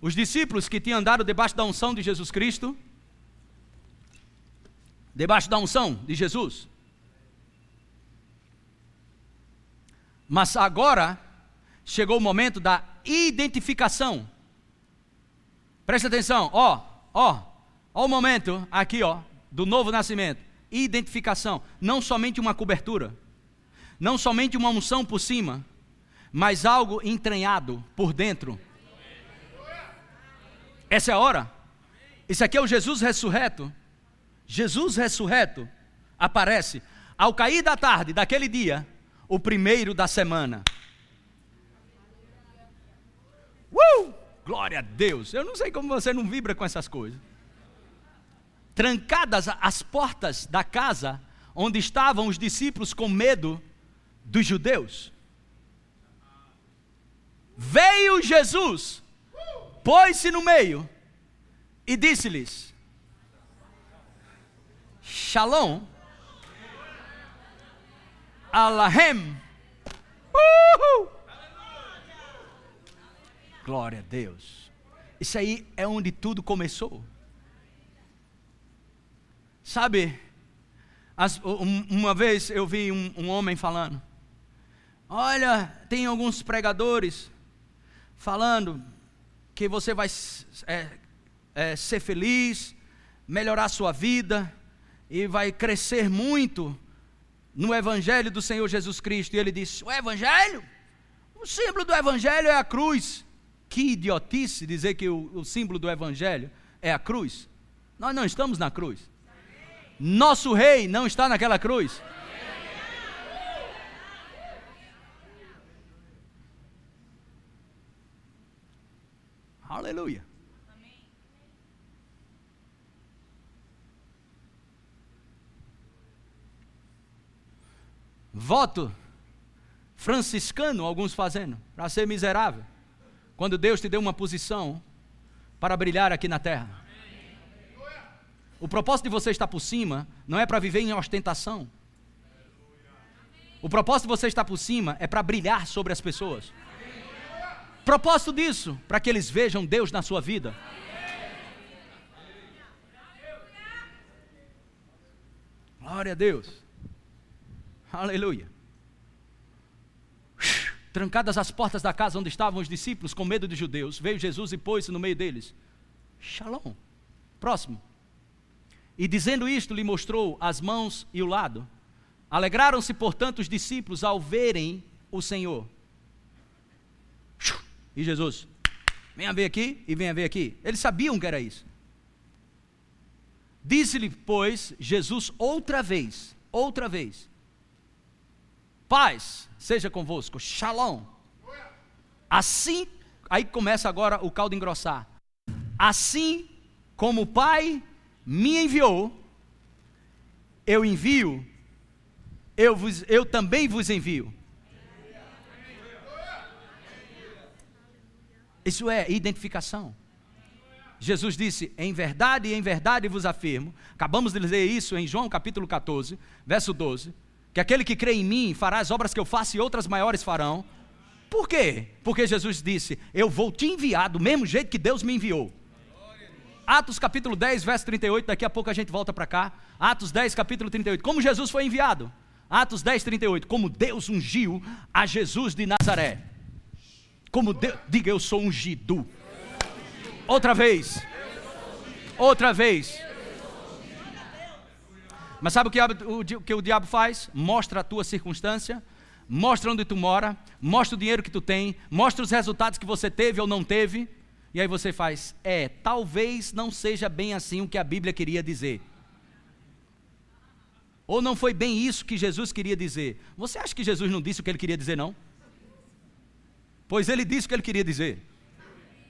os discípulos que tinham andado debaixo da unção de Jesus Cristo, debaixo da unção de Jesus. Mas agora chegou o momento da identificação. Presta atenção, ó, ó, ó o momento aqui, ó, do novo nascimento. Identificação, não somente uma cobertura, não somente uma unção por cima, mas algo entranhado por dentro. Essa é a hora. Esse aqui é o Jesus ressurreto. Jesus ressurreto aparece ao cair da tarde daquele dia, o primeiro da semana. Uh! Glória a Deus. Eu não sei como você não vibra com essas coisas. Trancadas as portas da casa onde estavam os discípulos com medo dos judeus. Veio Jesus, pôs-se no meio e disse-lhes: Shalom, Alahem. Uhul. Glória a Deus. Isso aí é onde tudo começou. Sabe, as, uma vez eu vi um, um homem falando: Olha, tem alguns pregadores falando que você vai é, é, ser feliz, melhorar sua vida e vai crescer muito no Evangelho do Senhor Jesus Cristo. E ele disse: O Evangelho? O símbolo do Evangelho é a cruz. Que idiotice dizer que o, o símbolo do Evangelho é a cruz. Nós não estamos na cruz. Nosso rei não está naquela cruz. Aleluia. Voto franciscano, alguns fazendo, para ser miserável. Quando Deus te deu uma posição para brilhar aqui na terra. O propósito de você estar por cima não é para viver em ostentação. O propósito de você estar por cima é para brilhar sobre as pessoas. Propósito disso, para que eles vejam Deus na sua vida. Glória a Deus. Aleluia. Trancadas as portas da casa onde estavam os discípulos, com medo de judeus, veio Jesus e pôs-se no meio deles. Shalom. Próximo. E dizendo isto, lhe mostrou as mãos e o lado. Alegraram-se, portanto, os discípulos ao verem o Senhor. E Jesus, venha ver aqui e venha ver aqui. Eles sabiam que era isso. Disse-lhe, pois, Jesus outra vez, outra vez: Paz seja convosco, shalom. Assim, aí começa agora o caldo engrossar. Assim como o Pai me enviou, eu envio, eu, vos, eu também vos envio. Isso é identificação. Jesus disse: Em verdade, em verdade vos afirmo. Acabamos de ler isso em João capítulo 14, verso 12. Que aquele que crê em mim fará as obras que eu faço e outras maiores farão. Por quê? Porque Jesus disse: Eu vou te enviar do mesmo jeito que Deus me enviou. Atos capítulo 10, verso 38, daqui a pouco a gente volta para cá. Atos 10, capítulo 38. Como Jesus foi enviado? Atos 10, 38. Como Deus ungiu a Jesus de Nazaré. Como Deus, diga eu sou ungido. Outra vez. Outra vez. Mas sabe o que o, que o diabo faz? Mostra a tua circunstância, mostra onde tu mora, mostra o dinheiro que tu tem, mostra os resultados que você teve ou não teve e aí você faz, é, talvez não seja bem assim o que a Bíblia queria dizer. Ou não foi bem isso que Jesus queria dizer. Você acha que Jesus não disse o que ele queria dizer, não? Pois ele disse o que ele queria dizer.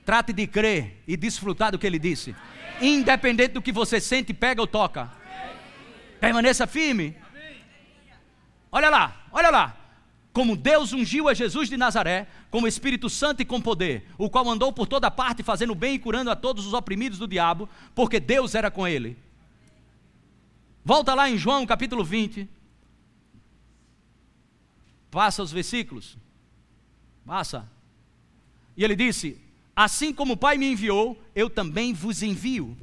Trate de crer e desfrutar do que ele disse. Independente do que você sente, pega ou toca. Permaneça firme. Olha lá, olha lá como Deus ungiu a Jesus de Nazaré com o Espírito Santo e com poder, o qual andou por toda parte fazendo bem e curando a todos os oprimidos do diabo, porque Deus era com ele. Volta lá em João capítulo 20. Passa os versículos. Passa. E ele disse: Assim como o Pai me enviou, eu também vos envio.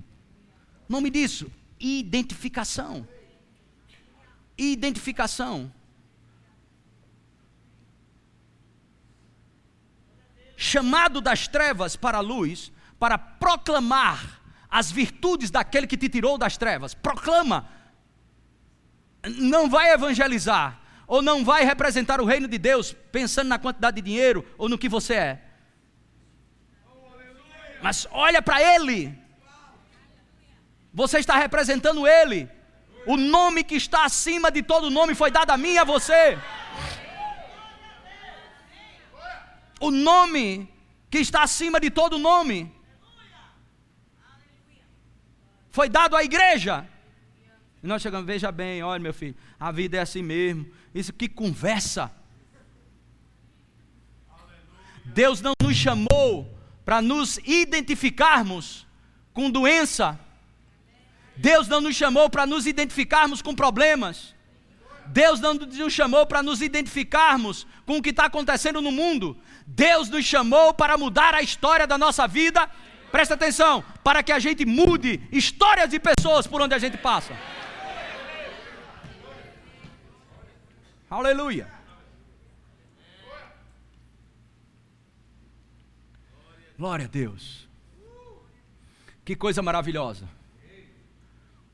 Nome disso: identificação. Identificação. chamado das trevas para a luz, para proclamar as virtudes daquele que te tirou das trevas. Proclama. Não vai evangelizar, ou não vai representar o reino de Deus pensando na quantidade de dinheiro ou no que você é. Mas olha para Ele. Você está representando Ele. O nome que está acima de todo nome foi dado a mim e a você. o nome que está acima de todo nome. Foi dado à igreja. E nós chegamos, veja bem, olha meu filho, a vida é assim mesmo. Isso que conversa. Deus não nos chamou para nos identificarmos com doença. Deus não nos chamou para nos identificarmos com problemas. Deus não nos chamou para nos identificarmos com o que está acontecendo no mundo. Deus nos chamou para mudar a história da nossa vida. Presta atenção, para que a gente mude histórias de pessoas por onde a gente passa. Aleluia. Glória a Deus. Que coisa maravilhosa.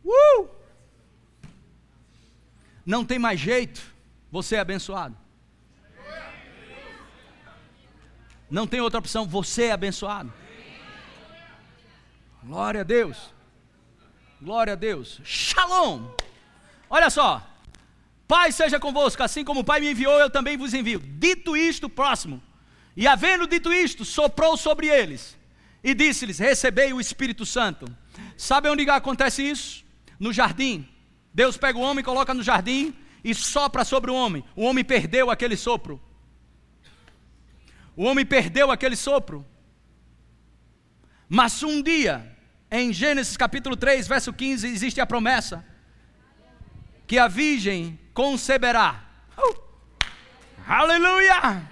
Uh! Não tem mais jeito, você é abençoado. Não tem outra opção, você é abençoado. Glória a Deus. Glória a Deus. Shalom. Olha só. Pai seja convosco, assim como o Pai me enviou, eu também vos envio. Dito isto, próximo. E havendo dito isto, soprou sobre eles e disse-lhes: Recebei o Espírito Santo. Sabe onde acontece isso? No jardim. Deus pega o homem, coloca no jardim e sopra sobre o homem. O homem perdeu aquele sopro. O homem perdeu aquele sopro. Mas um dia, em Gênesis capítulo 3, verso 15, existe a promessa que a virgem conceberá. Uh! Aleluia!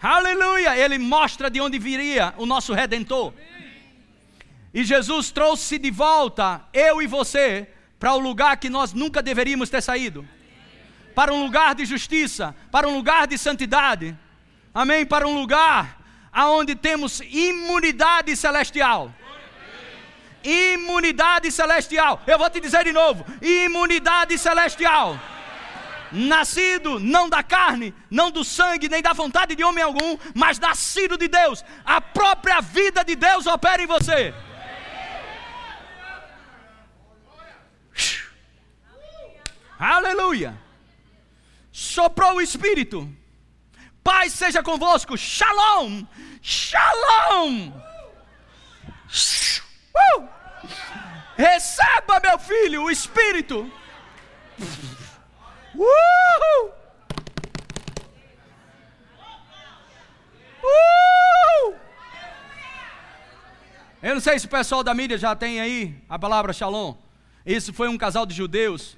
Aleluia! Ele mostra de onde viria o nosso redentor. E Jesus trouxe de volta eu e você para o lugar que nós nunca deveríamos ter saído. Para um lugar de justiça, para um lugar de santidade. Amém? Para um lugar aonde temos imunidade celestial. Imunidade celestial. Eu vou te dizer de novo: imunidade celestial. Nascido não da carne, não do sangue, nem da vontade de homem algum, mas nascido de Deus. A própria vida de Deus opera em você. Aleluia. Soprou o Espírito. Paz seja convosco. Shalom. Shalom. Uh! Receba, meu filho, o Espírito. Uh! Uh! Eu não sei se o pessoal da mídia já tem aí a palavra shalom. Isso foi um casal de judeus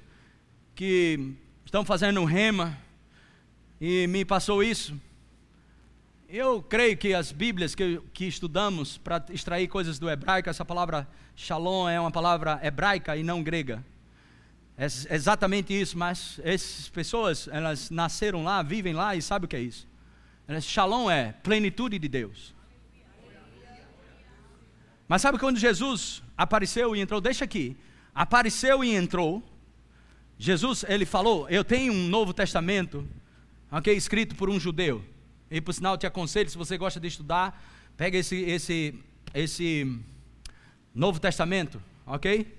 que estão fazendo um rema e me passou isso. Eu creio que as Bíblias que, que estudamos para extrair coisas do hebraico, essa palavra shalom é uma palavra hebraica e não grega. É exatamente isso, mas essas pessoas, elas nasceram lá, vivem lá e sabem o que é isso. Shalom é plenitude de Deus. Mas sabe quando Jesus apareceu e entrou? Deixa aqui. Apareceu e entrou. Jesus, ele falou: Eu tenho um Novo Testamento, ok, escrito por um judeu. E por sinal, te aconselho, se você gosta de estudar, pega esse, esse, esse Novo Testamento, ok?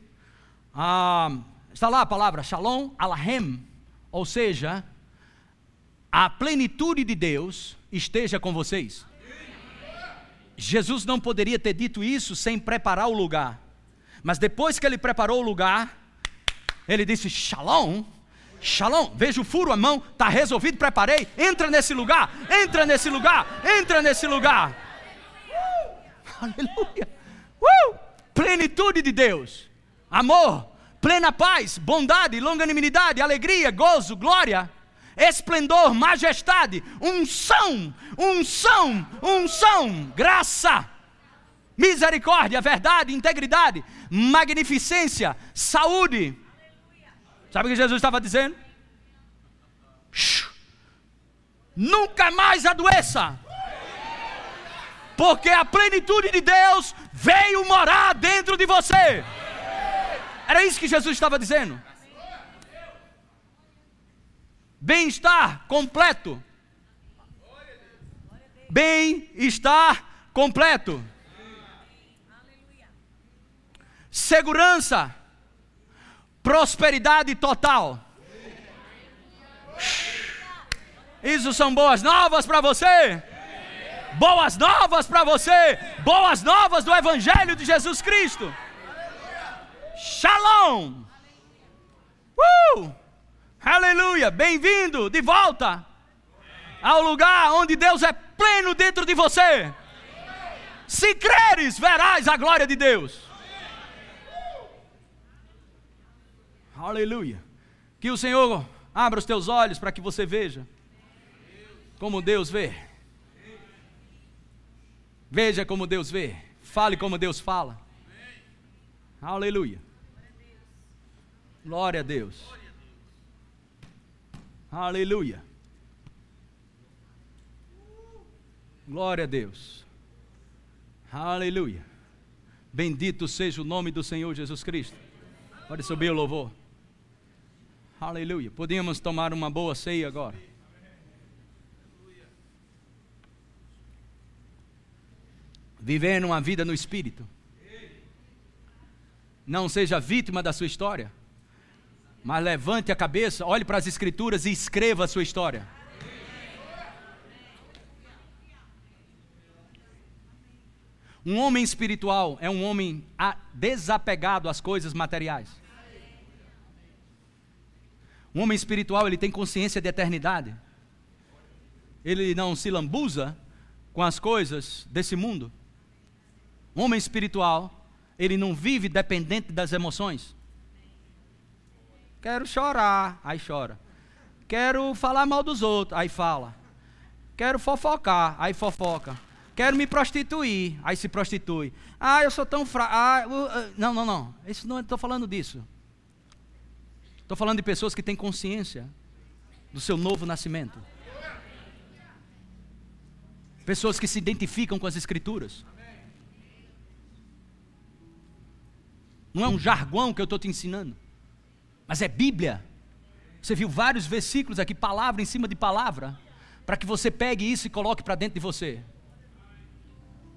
Ah, está lá a palavra Shalom Alahem, ou seja, a plenitude de Deus esteja com vocês. Jesus não poderia ter dito isso sem preparar o lugar, mas depois que ele preparou o lugar, ele disse: Shalom Shalom, veja o furo, a mão, está resolvido, preparei. Entra nesse lugar, entra nesse lugar, entra nesse lugar. Uh, aleluia. Uh, plenitude de Deus, amor, plena paz, bondade, longanimidade, alegria, gozo, glória, esplendor, majestade, unção, unção, unção, graça, misericórdia, verdade, integridade, magnificência, saúde Sabe o que Jesus estava dizendo? Nunca mais adoeça. Porque a plenitude de Deus veio morar dentro de você. Era isso que Jesus estava dizendo. Bem-estar completo. Bem-estar completo. Segurança prosperidade total. Isso são boas novas para você. Boas novas para você. Boas novas do Evangelho de Jesus Cristo. Shalom. Uh! Aleluia. Bem-vindo de volta ao lugar onde Deus é pleno dentro de você. Se creres, verás a glória de Deus. Aleluia. Que o Senhor abra os teus olhos para que você veja como Deus vê. Veja como Deus vê. Fale como Deus fala. Aleluia. Glória a Deus. Aleluia. Glória a Deus. Aleluia. Bendito seja o nome do Senhor Jesus Cristo. Pode subir o louvor. Aleluia. Podíamos tomar uma boa ceia agora. Vivendo uma vida no Espírito. Não seja vítima da sua história, mas levante a cabeça, olhe para as Escrituras e escreva a sua história. Um homem espiritual é um homem desapegado às coisas materiais. Um homem espiritual, ele tem consciência de eternidade. Ele não se lambuza com as coisas desse mundo. Um homem espiritual ele não vive dependente das emoções. Quero chorar, aí chora. Quero falar mal dos outros, aí fala. Quero fofocar, aí fofoca. Quero me prostituir, aí se prostitui. Ah, eu sou tão fraco. Ah, uh, uh. Não, não, não. Isso não estou falando disso. Estou falando de pessoas que têm consciência do seu novo nascimento. Pessoas que se identificam com as Escrituras. Não é um jargão que eu estou te ensinando, mas é Bíblia. Você viu vários versículos aqui, palavra em cima de palavra, para que você pegue isso e coloque para dentro de você.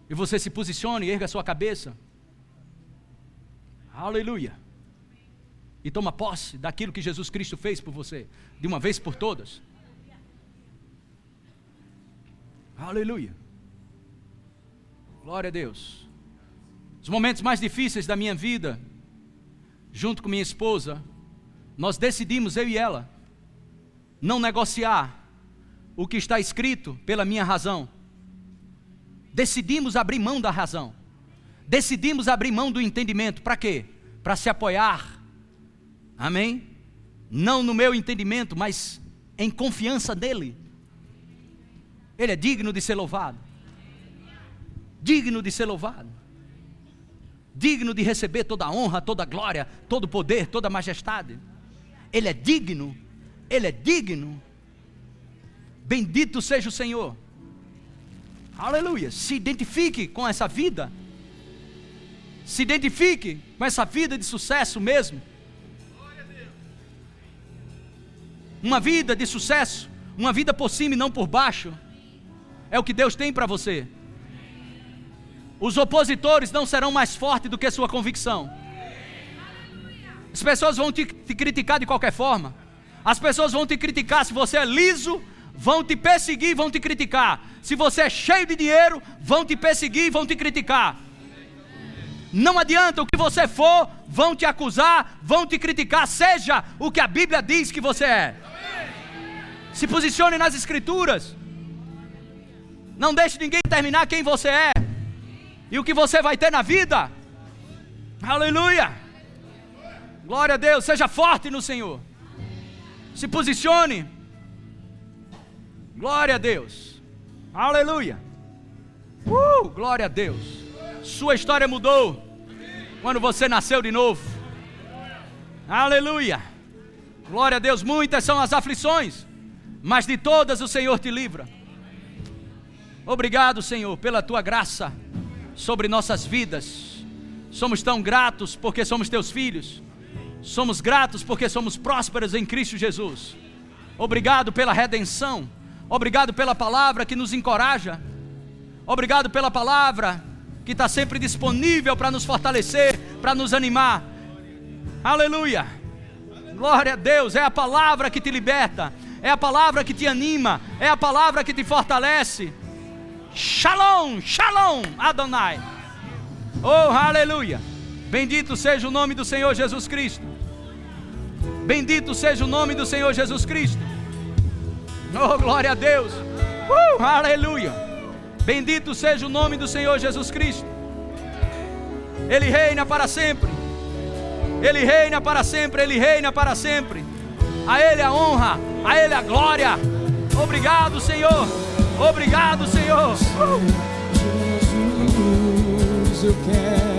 E você se posicione, erga a sua cabeça. Aleluia. E toma posse daquilo que Jesus Cristo fez por você, de uma vez por todas. Aleluia. Glória a Deus. Os momentos mais difíceis da minha vida, junto com minha esposa, nós decidimos, eu e ela, não negociar o que está escrito pela minha razão. Decidimos abrir mão da razão. Decidimos abrir mão do entendimento. Para quê? Para se apoiar. Amém? Não no meu entendimento, mas em confiança nele. Ele é digno de ser louvado. Digno de ser louvado digno de receber toda a honra, toda a glória, todo o poder, toda a majestade. Ele é digno, ele é digno. Bendito seja o Senhor. Aleluia. Se identifique com essa vida. Se identifique com essa vida de sucesso mesmo. Uma vida de sucesso, uma vida por cima e não por baixo. É o que Deus tem para você. Os opositores não serão mais fortes do que sua convicção. As pessoas vão te, te, criticar de qualquer forma. As pessoas vão te criticar se você é liso, vão te perseguir, vão te criticar. Se você é cheio de dinheiro, vão te perseguir vão te criticar. Não adianta o que você for, vão te acusar, vão te criticar, seja o que a Bíblia diz que você é. Se posicione nas Escrituras. Não deixe ninguém terminar quem você é e o que você vai ter na vida. Aleluia! Glória a Deus, seja forte no Senhor. Se posicione. Glória a Deus. Aleluia. Uh, glória a Deus. Sua história mudou quando você nasceu de novo. Aleluia. Glória a Deus. Muitas são as aflições, mas de todas o Senhor te livra. Obrigado, Senhor, pela tua graça sobre nossas vidas. Somos tão gratos porque somos teus filhos. Somos gratos porque somos prósperos em Cristo Jesus. Obrigado pela redenção. Obrigado pela palavra que nos encoraja. Obrigado pela palavra que está sempre disponível para nos fortalecer, para nos animar. Aleluia. Glória a Deus. É a palavra que te liberta. É a palavra que te anima. É a palavra que te fortalece. Shalom, Shalom, Adonai. Oh, aleluia. Bendito seja o nome do Senhor Jesus Cristo. Bendito seja o nome do Senhor Jesus Cristo. Oh, glória a Deus. Uh, aleluia. Bendito seja o nome do Senhor Jesus Cristo. Ele reina para sempre. Ele reina para sempre. Ele reina para sempre. A Ele a honra. A Ele a glória. Obrigado, Senhor. Obrigado, Senhor. Jesus, eu quero,